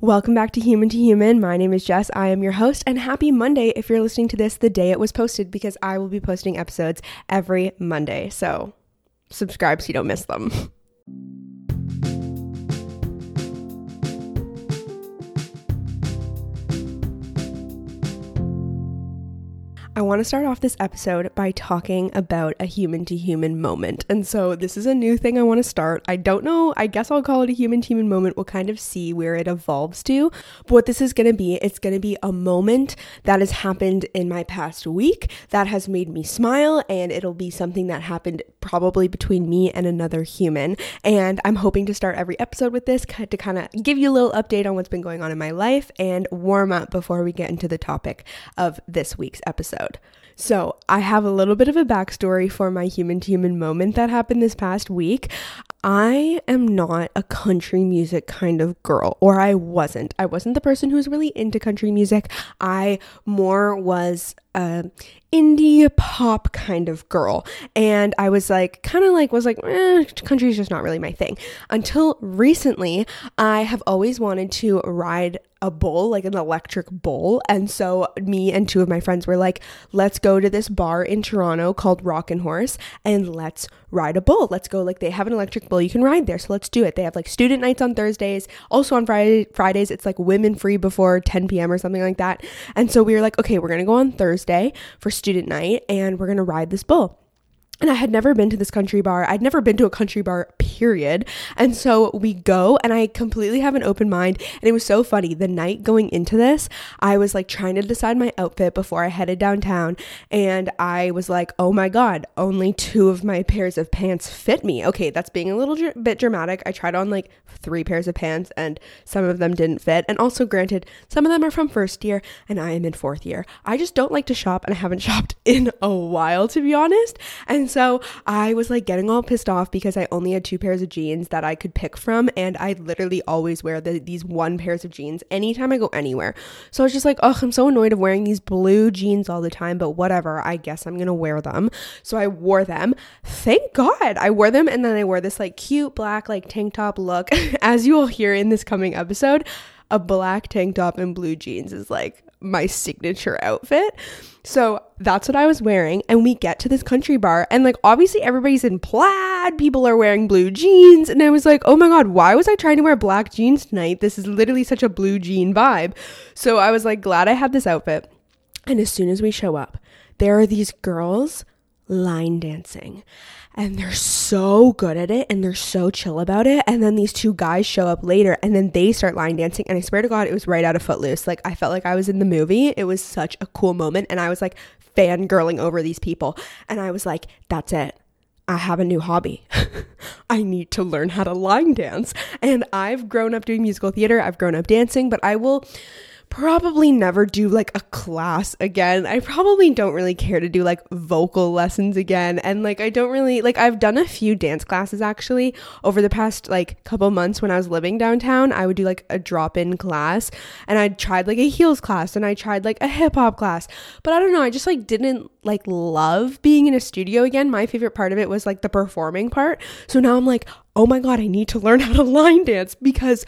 Welcome back to Human to Human. My name is Jess. I am your host, and happy Monday if you're listening to this the day it was posted because I will be posting episodes every Monday. So subscribe so you don't miss them. I want to start off this episode by talking about a human to human moment. And so, this is a new thing I want to start. I don't know, I guess I'll call it a human to human moment. We'll kind of see where it evolves to. But what this is going to be, it's going to be a moment that has happened in my past week that has made me smile, and it'll be something that happened probably between me and another human. And I'm hoping to start every episode with this to kind of give you a little update on what's been going on in my life and warm up before we get into the topic of this week's episode episode. So, I have a little bit of a backstory for my human to human moment that happened this past week. I am not a country music kind of girl, or I wasn't. I wasn't the person who was really into country music. I more was a indie pop kind of girl. And I was like, kind of like, was like, eh, country is just not really my thing. Until recently, I have always wanted to ride a bull, like an electric bull. And so me and two of my friends were like, let's go to this bar in Toronto called Rockin' Horse and let's ride a bull. Let's go. Like they have an electric bull you can ride there. So let's do it. They have like student nights on Thursdays. Also on Friday Fridays, it's like women free before 10 p.m. or something like that. And so we were like, okay, we're gonna go on Thursday for student night and we're gonna ride this bull. And I had never been to this country bar. I'd never been to a country bar, period. And so we go, and I completely have an open mind. And it was so funny. The night going into this, I was like trying to decide my outfit before I headed downtown. And I was like, oh my God, only two of my pairs of pants fit me. Okay, that's being a little dr- bit dramatic. I tried on like three pairs of pants, and some of them didn't fit. And also, granted, some of them are from first year, and I am in fourth year. I just don't like to shop, and I haven't shopped in a while, to be honest. And and so I was like getting all pissed off because I only had two pairs of jeans that I could pick from. And I literally always wear the, these one pairs of jeans anytime I go anywhere. So I was just like, oh, I'm so annoyed of wearing these blue jeans all the time, but whatever. I guess I'm going to wear them. So I wore them. Thank God I wore them. And then I wore this like cute black, like tank top look. As you will hear in this coming episode, a black tank top and blue jeans is like my signature outfit. So that's what I was wearing. And we get to this country bar, and like obviously everybody's in plaid, people are wearing blue jeans. And I was like, oh my God, why was I trying to wear black jeans tonight? This is literally such a blue jean vibe. So I was like, glad I had this outfit. And as soon as we show up, there are these girls line dancing and they're so good at it and they're so chill about it. And then these two guys show up later and then they start line dancing. And I swear to God, it was right out of Footloose. Like I felt like I was in the movie. It was such a cool moment. And I was like fangirling over these people. And I was like, that's it. I have a new hobby. I need to learn how to line dance. And I've grown up doing musical theater, I've grown up dancing, but I will probably never do like a class again. I probably don't really care to do like vocal lessons again. And like, I don't really like, I've done a few dance classes actually over the past like couple months when I was living downtown. I would do like a drop in class and I tried like a heels class and I tried like a hip hop class. But I don't know, I just like didn't like love being in a studio again. My favorite part of it was like the performing part. So now I'm like, oh my God, I need to learn how to line dance because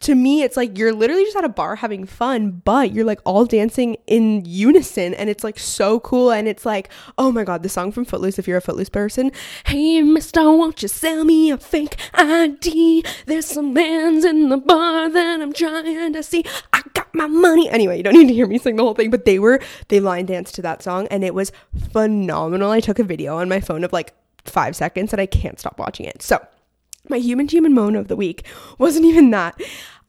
to me it's like you're literally just at a bar having fun but you're like all dancing in unison and it's like so cool and it's like oh my god the song from footloose if you're a footloose person. Hey mister won't you sell me a fake id there's some bands in the bar that i'm trying to see. I got my money. Anyway you don't need to hear me sing the whole thing but they were they line danced to that song and it was phenomenal. I took a video on my phone of like five seconds and i can't stop watching it. So my human human moan of the week wasn't even that.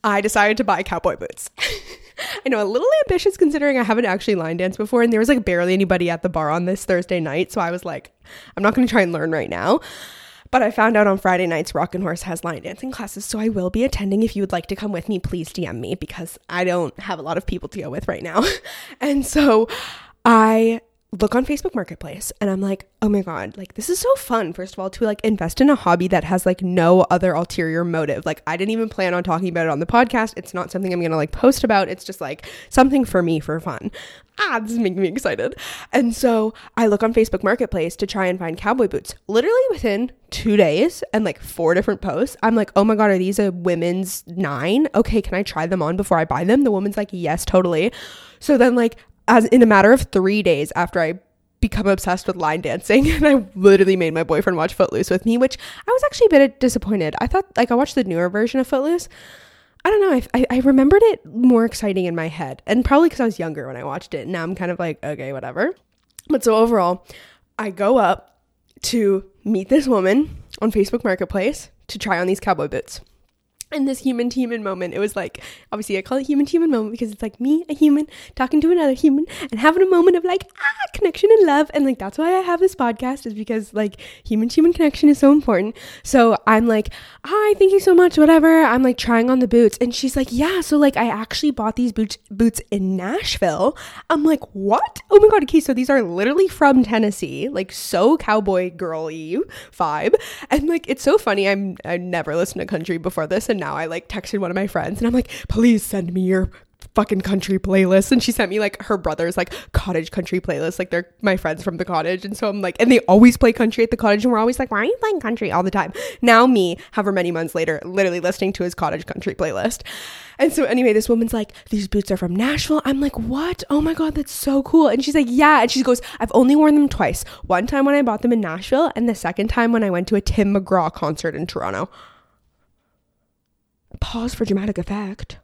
I decided to buy cowboy boots. I know a little ambitious considering I haven't actually line danced before and there was like barely anybody at the bar on this Thursday night. So I was like, I'm not going to try and learn right now. But I found out on Friday nights Rockin' Horse has line dancing classes, so I will be attending. If you would like to come with me, please DM me because I don't have a lot of people to go with right now. and so I look on Facebook Marketplace and I'm like, oh my God, like this is so fun. First of all, to like invest in a hobby that has like no other ulterior motive. Like I didn't even plan on talking about it on the podcast. It's not something I'm gonna like post about. It's just like something for me for fun. Ah, this is making me excited. And so I look on Facebook Marketplace to try and find cowboy boots. Literally within two days and like four different posts, I'm like, oh my God, are these a women's nine? Okay, can I try them on before I buy them? The woman's like, yes, totally. So then like as in a matter of three days after I become obsessed with line dancing and I literally made my boyfriend watch Footloose with me, which I was actually a bit disappointed. I thought like I watched the newer version of Footloose. I don't know. I, I, remembered it more exciting in my head, and probably because I was younger when I watched it. Now I'm kind of like, okay, whatever. But so overall, I go up to meet this woman on Facebook Marketplace to try on these cowboy boots in this human to human moment, it was like obviously I call it human to human moment because it's like me, a human, talking to another human and having a moment of like ah connection and love. And like that's why I have this podcast is because like human to human connection is so important. So I'm like, hi, thank you so much, whatever. I'm like trying on the boots. And she's like, Yeah, so like I actually bought these boots boots in Nashville. I'm like, what? Oh my god, okay, so these are literally from Tennessee, like so cowboy girly vibe. And like it's so funny. I'm I never listened to country before this and now I like texted one of my friends and I'm like, please send me your fucking country playlist. And she sent me like her brother's like cottage country playlist. Like they're my friends from the cottage. And so i'm like and they always play country at the cottage and we're always like why are you playing country all the time? Now me however many months later literally listening to his cottage country playlist. And so anyway this woman's like these boots are from nashville. I'm like what? Oh my god that's so cool. And she's like yeah. And she goes i've only worn them twice. One time when i bought them in nashville and the second time when i went to a tim mcgraw concert in toronto pause for dramatic effect.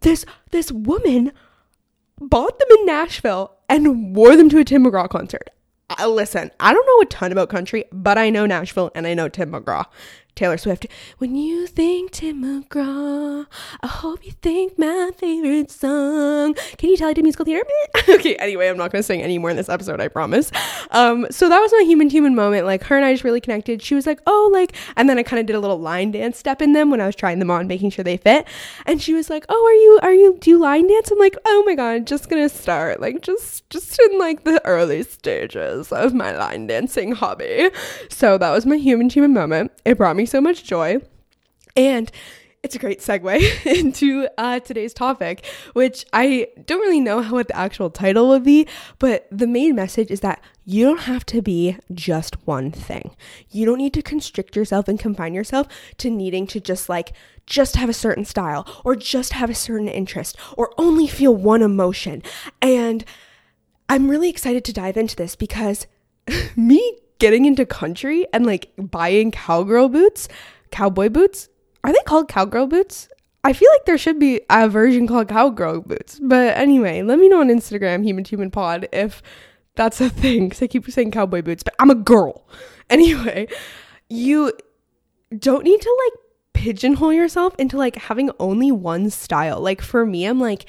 This this woman bought them in Nashville and wore them to a Tim McGraw concert. Uh, listen, I don't know a ton about country, but I know Nashville and I know Tim McGraw. Taylor Swift. When you think Tim McGraw, I hope you think my favorite song. Can you tell I did musical theater? okay, anyway, I'm not going to sing any more in this episode, I promise. Um, so that was my human human moment. Like her and I just really connected. She was like, oh, like, and then I kind of did a little line dance step in them when I was trying them on, making sure they fit. And she was like, oh, are you, are you, do you line dance? I'm like, oh my God, just going to start. Like, just, just in like the early stages of my line dancing hobby. So that was my human human moment. It brought me me so much joy. And it's a great segue into uh, today's topic, which I don't really know what the actual title would be, but the main message is that you don't have to be just one thing. You don't need to constrict yourself and confine yourself to needing to just like just have a certain style or just have a certain interest or only feel one emotion. And I'm really excited to dive into this because me getting into country and like buying cowgirl boots, cowboy boots. Are they called cowgirl boots? I feel like there should be a version called cowgirl boots. But anyway, let me know on Instagram, human human pod, if that's a thing. Because I keep saying cowboy boots, but I'm a girl. Anyway, you don't need to like pigeonhole yourself into like having only one style. Like for me, I'm like,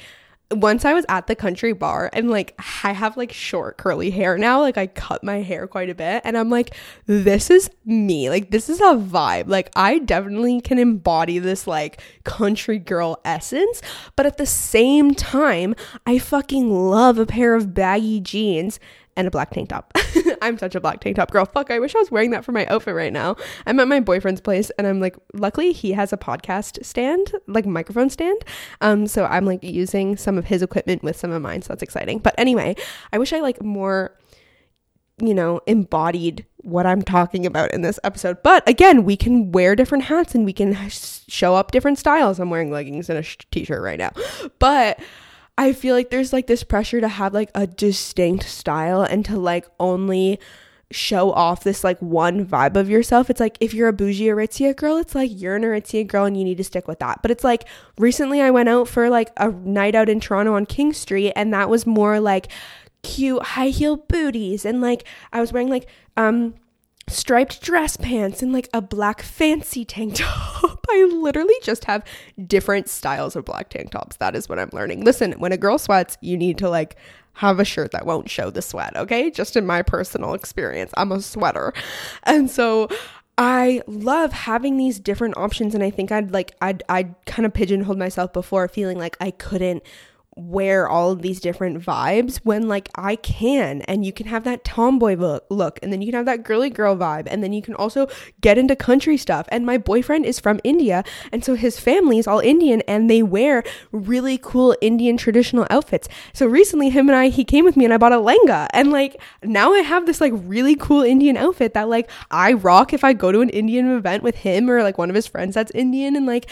once I was at the country bar and like I have like short curly hair now, like I cut my hair quite a bit and I'm like this is me. Like this is a vibe. Like I definitely can embody this like country girl essence, but at the same time, I fucking love a pair of baggy jeans and a black tank top. I'm such a black tank top girl. Fuck, I wish I was wearing that for my outfit right now. I'm at my boyfriend's place and I'm like, luckily he has a podcast stand, like microphone stand. Um, so I'm like using some of his equipment with some of mine. So that's exciting. But anyway, I wish I like more, you know, embodied what I'm talking about in this episode. But again, we can wear different hats and we can show up different styles. I'm wearing leggings and a sh- t-shirt right now. But I feel like there's like this pressure to have like a distinct style and to like only show off this like one vibe of yourself. It's like if you're a bougie Aritzia girl, it's like you're an Aritzia girl and you need to stick with that. But it's like recently I went out for like a night out in Toronto on King Street and that was more like cute high heel booties and like I was wearing like um striped dress pants and like a black fancy tank top. I literally just have different styles of black tank tops. That is what I'm learning. Listen, when a girl sweats, you need to like have a shirt that won't show the sweat, okay? Just in my personal experience, I'm a sweater. And so I love having these different options and I think I'd like I'd I'd kind of pigeonholed myself before feeling like I couldn't wear all of these different vibes when like I can. And you can have that tomboy look, look and then you can have that girly girl vibe and then you can also get into country stuff. And my boyfriend is from India and so his family is all Indian and they wear really cool Indian traditional outfits. So recently him and I he came with me and I bought a lenga. And like now I have this like really cool Indian outfit that like I rock if I go to an Indian event with him or like one of his friends that's Indian and like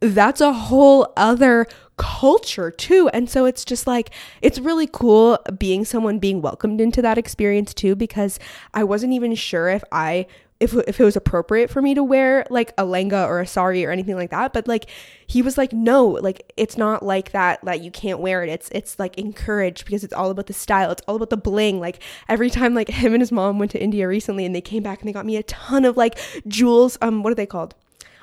that's a whole other culture too. And so it's just like, it's really cool being someone being welcomed into that experience too, because I wasn't even sure if I. If, if it was appropriate for me to wear like a lenga or a sari or anything like that. But like he was like no like it's not like that that you can't wear it. It's it's like encouraged because it's all about the style. It's all about the bling. Like every time like him and his mom went to india recently and they came back and they got me a ton of like jewels. Um what are they called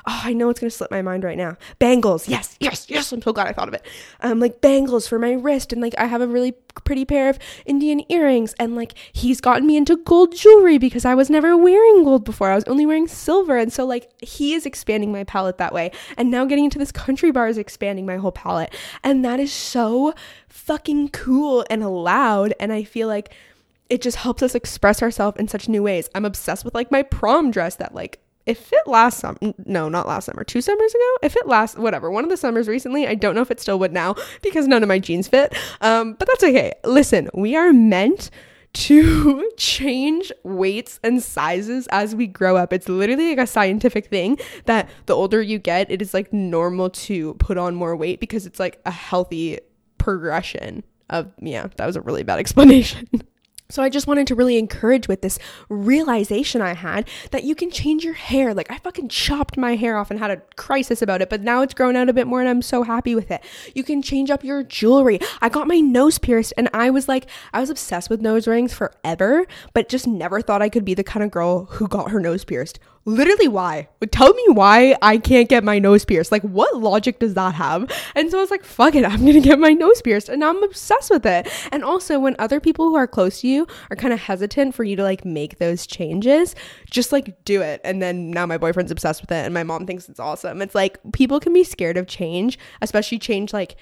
oh, I know it's gonna slip my mind right now. Bangles, yes, yes, yes. I'm so glad I thought of it. Um, like bangles for my wrist, and like I have a really pretty pair of Indian earrings, and like he's gotten me into gold jewelry because I was never wearing gold before. I was only wearing silver, and so like he is expanding my palette that way, and now getting into this country bar is expanding my whole palette, and that is so fucking cool and allowed, and I feel like it just helps us express ourselves in such new ways. I'm obsessed with like my prom dress that like if it last summer, no, not last summer, two summers ago, if it last, whatever, one of the summers recently, I don't know if it still would now because none of my jeans fit. Um, but that's okay. Listen, we are meant to change weights and sizes as we grow up. It's literally like a scientific thing that the older you get, it is like normal to put on more weight because it's like a healthy progression of, yeah, that was a really bad explanation. So I just wanted to really encourage with this realization I had that you can change your hair. Like I fucking chopped my hair off and had a crisis about it, but now it's grown out a bit more and I'm so happy with it. You can change up your jewelry. I got my nose pierced and I was like I was obsessed with nose rings forever, but just never thought I could be the kind of girl who got her nose pierced literally why? Tell me why i can't get my nose pierced. Like what logic does that have? And so i was like fuck it i'm gonna get my nose pierced. And i'm obsessed with it. And also when other people who are close to you are kind of hesitant for you to like make those changes just like do it. And then now my boyfriend's obsessed with it and my mom thinks it's awesome. It's like people can be scared of change especially change like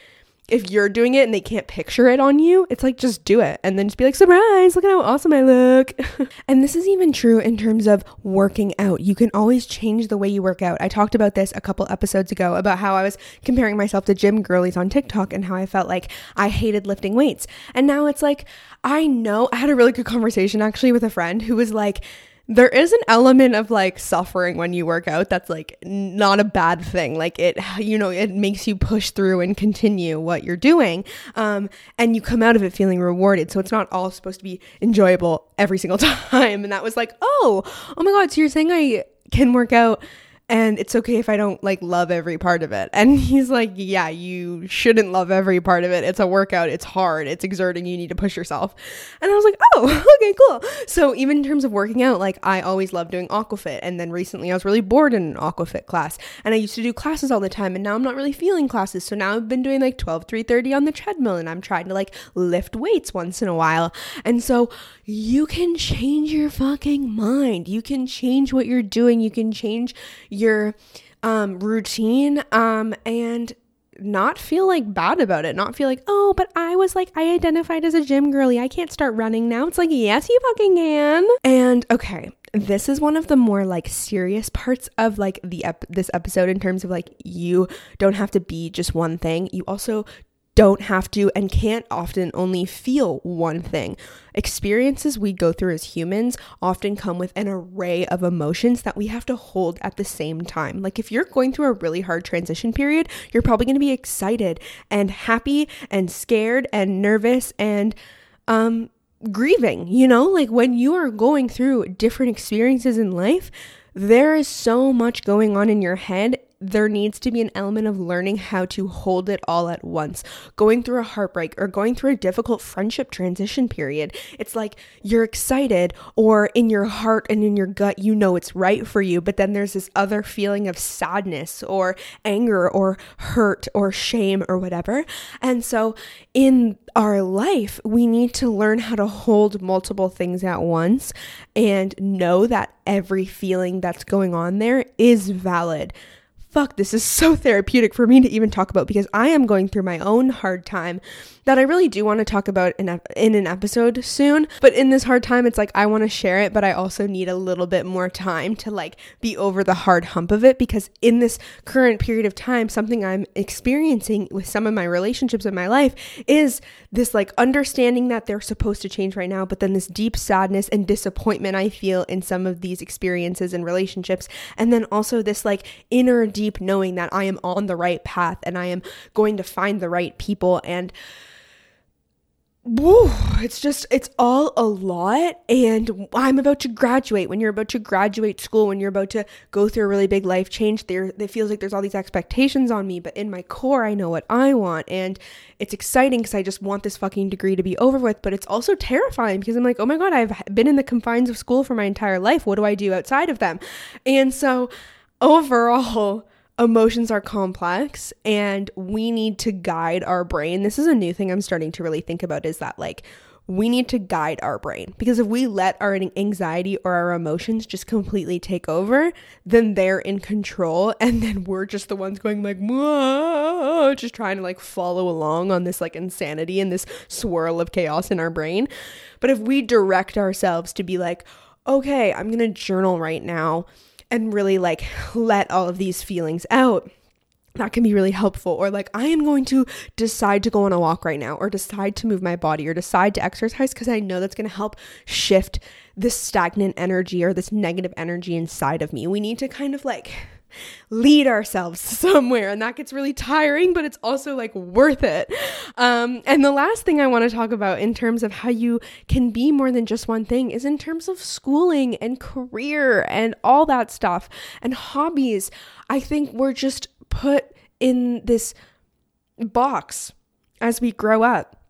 if you're doing it and they can't picture it on you, it's like just do it and then just be like, surprise, look at how awesome I look. and this is even true in terms of working out. You can always change the way you work out. I talked about this a couple episodes ago about how I was comparing myself to gym girlies on TikTok and how I felt like I hated lifting weights. And now it's like, I know I had a really good conversation actually with a friend who was like, there is an element of like suffering when you work out that's like not a bad thing. Like it you know it makes you push through and continue what you're doing um, and you come out of it feeling rewarded. So it's not all supposed to be enjoyable every single time. And that was like oh oh my god so you're saying i can work out and it's okay if I don't like love every part of it. And he's like, Yeah, you shouldn't love every part of it. It's a workout, it's hard, it's exerting, you need to push yourself. And I was like, Oh, okay, cool. So even in terms of working out, like I always loved doing aquafit. And then recently I was really bored in an aquafit class. And I used to do classes all the time, and now I'm not really feeling classes. So now I've been doing like 12, 330 on the treadmill, and I'm trying to like lift weights once in a while. And so you can change your fucking mind. You can change what you're doing. You can change your um, routine um, and not feel like bad about it. Not feel like, oh, but I was like, I identified as a gym girly. I can't start running now. It's like, yes, you fucking can. And okay, this is one of the more like serious parts of like the ep- this episode in terms of like you don't have to be just one thing. You also don't have to and can't often only feel one thing. Experiences we go through as humans often come with an array of emotions that we have to hold at the same time. Like if you're going through a really hard transition period, you're probably going to be excited and happy and scared and nervous and um grieving, you know? Like when you are going through different experiences in life, there is so much going on in your head there needs to be an element of learning how to hold it all at once. Going through a heartbreak or going through a difficult friendship transition period, it's like you're excited, or in your heart and in your gut, you know it's right for you, but then there's this other feeling of sadness or anger or hurt or shame or whatever. And so in our life, we need to learn how to hold multiple things at once and know that every feeling that's going on there is valid fuck, this is so therapeutic for me to even talk about because I am going through my own hard time that I really do want to talk about in, a, in an episode soon. But in this hard time, it's like I want to share it, but I also need a little bit more time to like be over the hard hump of it because in this current period of time, something I'm experiencing with some of my relationships in my life is this like understanding that they're supposed to change right now, but then this deep sadness and disappointment I feel in some of these experiences and relationships. And then also this like inner deep knowing that I am on the right path and I am going to find the right people. And woo, it's just it's all a lot. And i'm about to graduate. When you're about to graduate school when you're about to go through a really big life change there it feels like there's all these expectations on me. But in my core i know what i want. And it's exciting because i just want this fucking degree to be over with. But it's also terrifying because i'm like oh my god i've been in the confines of school for my entire life. What do i do outside of them? And so overall emotions are complex and we need to guide our brain. This is a new thing I'm starting to really think about is that like we need to guide our brain because if we let our anxiety or our emotions just completely take over, then they're in control and then we're just the ones going like Whoa, just trying to like follow along on this like insanity and this swirl of chaos in our brain. But if we direct ourselves to be like, okay, I'm going to journal right now and really like let all of these feelings out that can be really helpful. Or like, I am going to decide to go on a walk right now, or decide to move my body, or decide to exercise because I know that's going to help shift this stagnant energy or this negative energy inside of me. We need to kind of like lead ourselves somewhere. And that gets really tiring but it's also like worth it. Um, and the last thing i want to talk about in terms of how you can be more than just one thing is in terms of schooling and career and all that stuff and hobbies. I think we're just put in this box as we grow up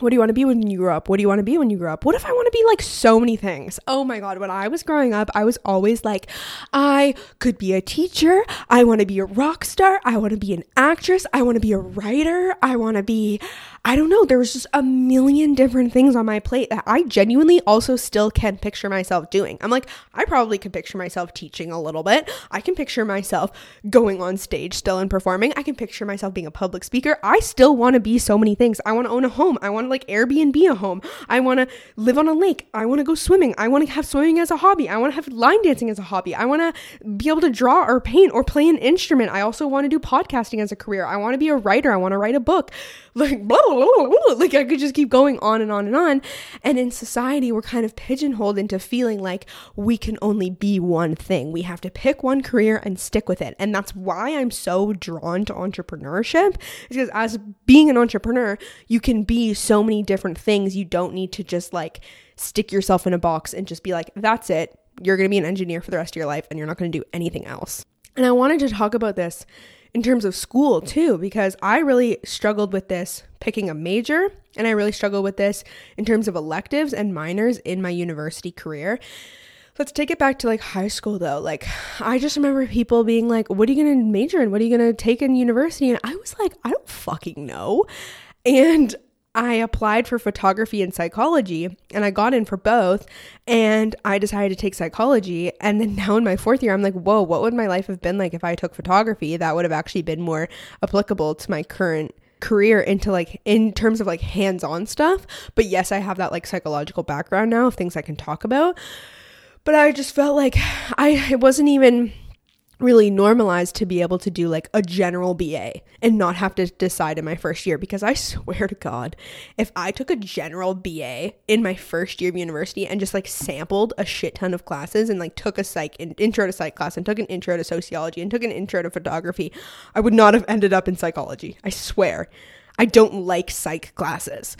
what do you want to be when you grow up? What do you want to be when you grow up? What if I want to be like so many things? Oh my God. When I was growing up, I was always like, I could be a teacher. I want to be a rock star. I want to be an actress. I want to be a writer. I want to be, I don't know. There was just a million different things on my plate that I genuinely also still can picture myself doing. I'm like, I probably could picture myself teaching a little bit. I can picture myself going on stage still and performing. I can picture myself being a public speaker. I still want to be so many things. I want to own a home. I want like Airbnb a home. I want to live on a lake. I want to go swimming. I want to have swimming as a hobby. I want to have line dancing as a hobby. I want to be able to draw or paint or play an instrument. I also want to do podcasting as a career. I want to be a writer. I want to write a book. Like blah, like I could just keep going on and on and on. And in society, we're kind of pigeonholed into feeling like we can only be one thing. We have to pick one career and stick with it. And that's why I'm so drawn to entrepreneurship, because as being an entrepreneur, you can be so many different things. You don't need to just like stick yourself in a box and just be like, that's it. You're going to be an engineer for the rest of your life and you're not going to do anything else. And I wanted to talk about this in terms of school too, because I really struggled with this picking a major, and I really struggled with this in terms of electives and minors in my university career. Let's take it back to like high school though. Like, I just remember people being like, What are you gonna major in? What are you gonna take in university? And I was like, I don't fucking know. And I applied for photography and psychology and I got in for both and I decided to take psychology. And then now in my fourth year I'm like whoa what would my life have been like if I took photography? That would have actually been more applicable to my current career into like in terms of like hands-on stuff. But yes I have that like psychological background now of things I can talk about. But I just felt like I it wasn't even really normalized to be able to do like a general BA and not have to decide in my first year because I swear to God, if I took a general BA in my first year of university and just like sampled a shit ton of classes and like took a psych intro to psych class and took an intro to sociology and took an intro to photography, I would not have ended up in psychology. I swear. I don't like psych classes.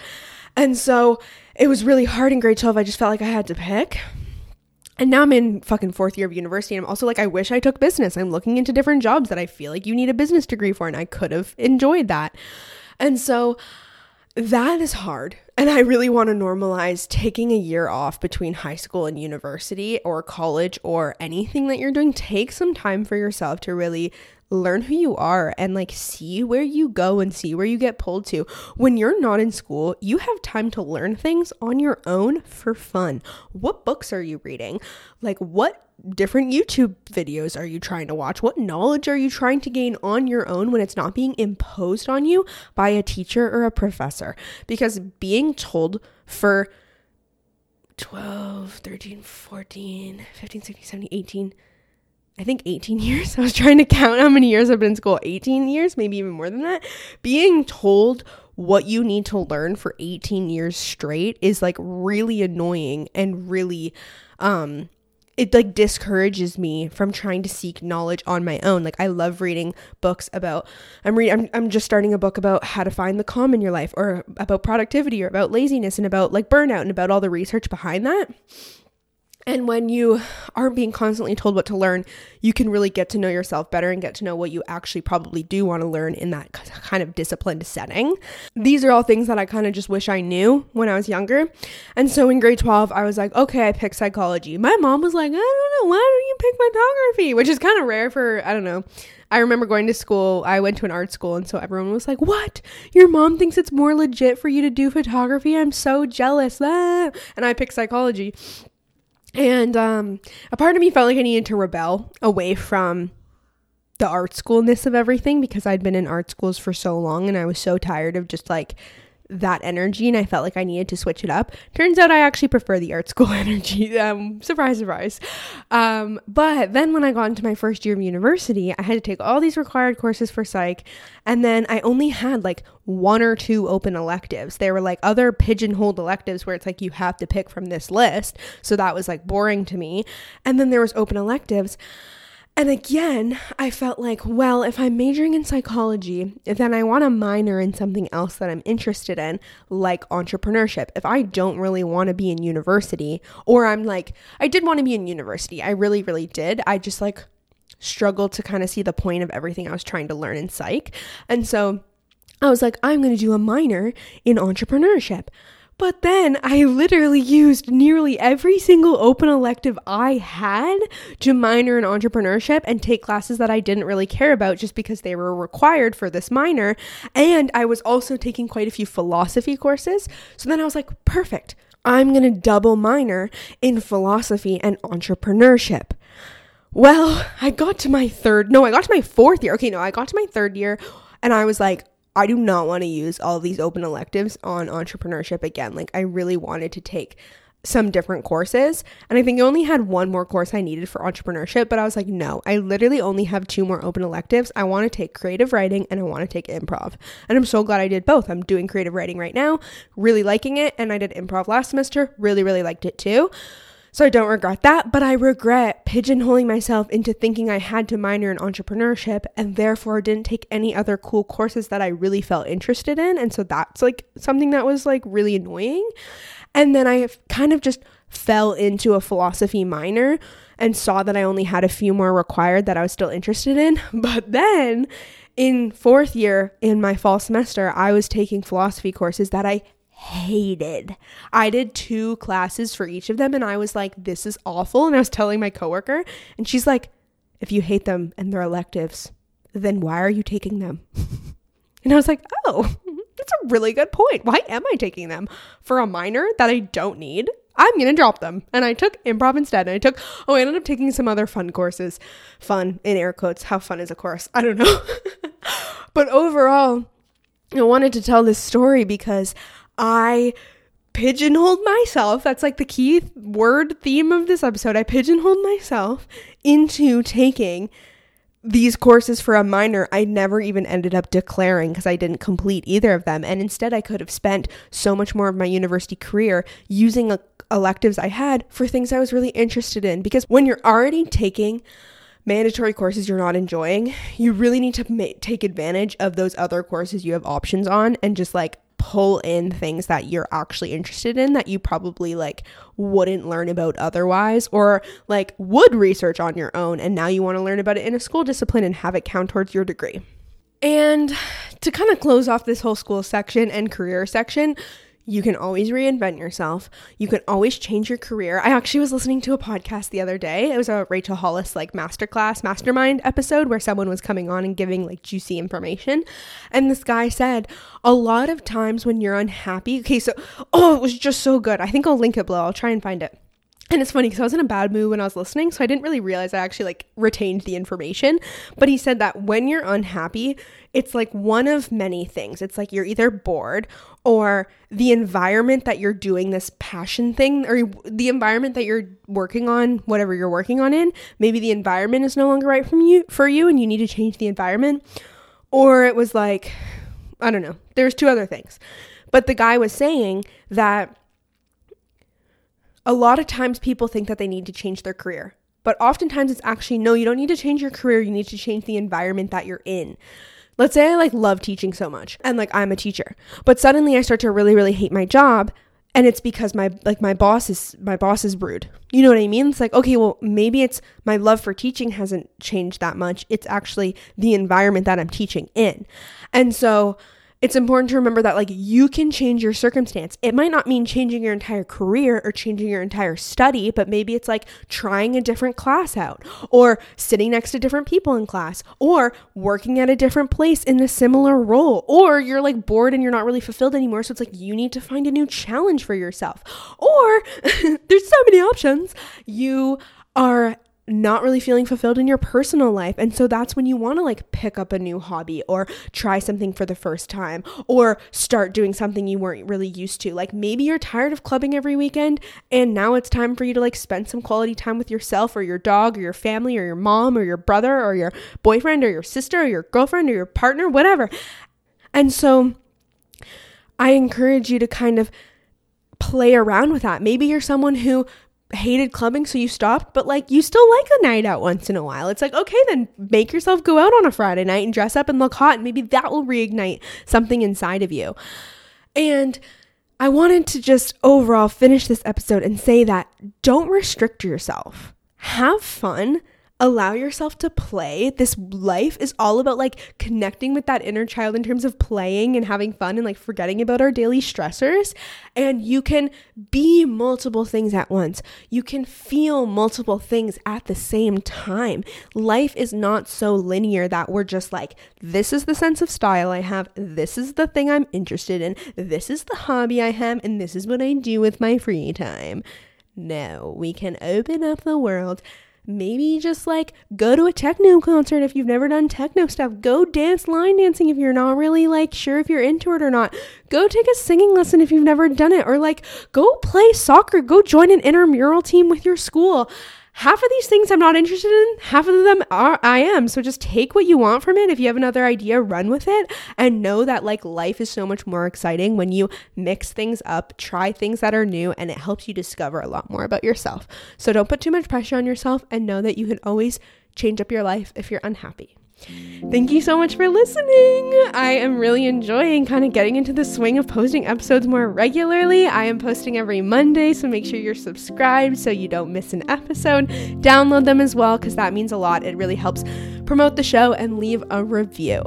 And so it was really hard in grade 12. I just felt like I had to pick. And now I'm in fucking fourth year of university. And I'm also like, I wish I took business. I'm looking into different jobs that I feel like you need a business degree for. And I could have enjoyed that. And so that is hard. And I really want to normalize taking a year off between high school and university or college or anything that you're doing. Take some time for yourself to really learn who you are and like see where you go and see where you get pulled to. When you're not in school, you have time to learn things on your own for fun. What books are you reading? Like, what different YouTube videos are you trying to watch? What knowledge are you trying to gain on your own when it's not being imposed on you by a teacher or a professor? Because being told for 12, 13, 14, 15, 16, 17, 18, I think 18 years. I was trying to count how many years I've been in school. 18 years, maybe even more than that. Being told what you need to learn for 18 years straight is like really annoying and really um it like discourages me from trying to seek knowledge on my own. Like I love reading books about I'm reading I'm, I'm just starting a book about how to find the calm in your life or about productivity or about laziness and about like burnout and about all the research behind that. And when you aren't being constantly told what to learn, you can really get to know yourself better and get to know what you actually probably do want to learn in that kind of disciplined setting. These are all things that I kind of just wish I knew when I was younger. And so in grade 12, I was like, okay, I picked psychology. My mom was like, I don't know, why don't you pick photography? Which is kind of rare for, I don't know. I remember going to school, I went to an art school, and so everyone was like, What? Your mom thinks it's more legit for you to do photography? I'm so jealous. Ah. And I picked psychology. And um, a part of me felt like I needed to rebel away from the art schoolness of everything because I'd been in art schools for so long and I was so tired of just like that energy and I felt like I needed to switch it up. Turns out I actually prefer the art school energy. Um, surprise, surprise. Um, but then when I got into my first year of university, I had to take all these required courses for psych. And then I only had like one or two open electives. There were like other pigeonholed electives where it's like you have to pick from this list. So that was like boring to me. And then there was open electives. And again, I felt like, well, if I'm majoring in psychology, then I want to minor in something else that I'm interested in, like entrepreneurship. If I don't really want to be in university, or I'm like, I did want to be in university, I really, really did. I just like struggled to kind of see the point of everything I was trying to learn in psych. And so I was like, I'm going to do a minor in entrepreneurship. But then I literally used nearly every single open elective I had to minor in entrepreneurship and take classes that I didn't really care about just because they were required for this minor. And I was also taking quite a few philosophy courses. So then I was like, perfect. I'm going to double minor in philosophy and entrepreneurship. Well, I got to my third, no, I got to my fourth year. Okay, no, I got to my third year and I was like, I do not want to use all these open electives on entrepreneurship again. Like, I really wanted to take some different courses. And I think I only had one more course I needed for entrepreneurship, but I was like, no, I literally only have two more open electives. I want to take creative writing and I want to take improv. And I'm so glad I did both. I'm doing creative writing right now, really liking it. And I did improv last semester, really, really liked it too. So I don't regret that, but I regret pigeonholing myself into thinking I had to minor in entrepreneurship and therefore didn't take any other cool courses that I really felt interested in. And so that's like something that was like really annoying. And then I kind of just fell into a philosophy minor and saw that I only had a few more required that I was still interested in. But then in fourth year in my fall semester, I was taking philosophy courses that I hated. I did two classes for each of them and I was like, this is awful. And I was telling my coworker, and she's like, if you hate them and they're electives, then why are you taking them? and I was like, oh, that's a really good point. Why am I taking them? For a minor that I don't need? I'm gonna drop them. And I took improv instead. And I took, oh, I ended up taking some other fun courses. Fun in air quotes. How fun is a course? I don't know. but overall, I wanted to tell this story because I pigeonholed myself. That's like the key word theme of this episode. I pigeonholed myself into taking these courses for a minor I never even ended up declaring because I didn't complete either of them. And instead, I could have spent so much more of my university career using electives I had for things I was really interested in. Because when you're already taking mandatory courses you're not enjoying, you really need to ma- take advantage of those other courses you have options on and just like pull in things that you're actually interested in that you probably like wouldn't learn about otherwise or like would research on your own and now you want to learn about it in a school discipline and have it count towards your degree. And to kind of close off this whole school section and career section, you can always reinvent yourself. You can always change your career. I actually was listening to a podcast the other day. It was a Rachel Hollis like masterclass mastermind episode where someone was coming on and giving like juicy information. And this guy said, a lot of times when you're unhappy, okay, so oh, it was just so good. I think I'll link it below. I'll try and find it. And it's funny because I was in a bad mood when I was listening, so I didn't really realize I actually like retained the information. But he said that when you're unhappy, it's like one of many things. It's like you're either bored or the environment that you're doing this passion thing or the environment that you're working on, whatever you're working on in, maybe the environment is no longer right from you for you and you need to change the environment. Or it was like I don't know. There's two other things. But the guy was saying that a lot of times people think that they need to change their career. But oftentimes it's actually no, you don't need to change your career, you need to change the environment that you're in. Let's say I like love teaching so much and like I'm a teacher. But suddenly I start to really really hate my job and it's because my like my boss is my boss is rude. You know what I mean? It's like, okay, well, maybe it's my love for teaching hasn't changed that much. It's actually the environment that I'm teaching in. And so it's important to remember that like you can change your circumstance. It might not mean changing your entire career or changing your entire study, but maybe it's like trying a different class out or sitting next to different people in class or working at a different place in a similar role or you're like bored and you're not really fulfilled anymore, so it's like you need to find a new challenge for yourself. Or there's so many options. You are not really feeling fulfilled in your personal life. And so that's when you want to like pick up a new hobby or try something for the first time or start doing something you weren't really used to. Like maybe you're tired of clubbing every weekend and now it's time for you to like spend some quality time with yourself or your dog or your family or your mom or your brother or your boyfriend or your sister or your girlfriend or your partner, whatever. And so I encourage you to kind of play around with that. Maybe you're someone who hated clubbing so you stopped but like you still like a night out once in a while. It's like okay then make yourself go out on a friday night and dress up and look hot and maybe that will reignite something inside of you. And i wanted to just overall finish this episode and say that don't restrict yourself. Have fun allow yourself to play. This life is all about like connecting with that inner child in terms of playing and having fun and like forgetting about our daily stressors. And you can be multiple things at once. You can feel multiple things at the same time. Life is not so linear that we're just like, this is the sense of style I have, this is the thing I'm interested in, this is the hobby I have, and this is what I do with my free time. No, we can open up the world maybe just like go to a techno concert if you've never done techno stuff. Go dance line dancing if you're not really like sure if you're into it or not. Go take a singing lesson if you've never done it or like go play soccer. Go join an intramural team with your school half of these things I'm not interested in, half of them are I am. So just take what you want from it. If you have another idea, run with it and know that like life is so much more exciting when you mix things up, try things that are new and it helps you discover a lot more about yourself. So don't put too much pressure on yourself and know that you can always change up your life if you're unhappy. Thank you so much for listening. I am really enjoying kind of getting into the swing of posting episodes more regularly. I am posting every Monday, so make sure you're subscribed so you don't miss an episode. Download them as well because that means a lot. It really helps promote the show and leave a review.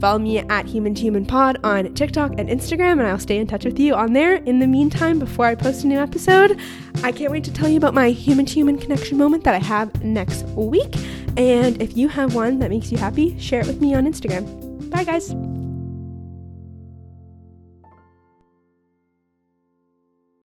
Follow me at Human to Human Pod on TikTok and Instagram, and I'll stay in touch with you on there. In the meantime, before I post a new episode, I can't wait to tell you about my human to human connection moment that I have next week. And if you have one that makes you happy, share it with me on Instagram. Bye, guys.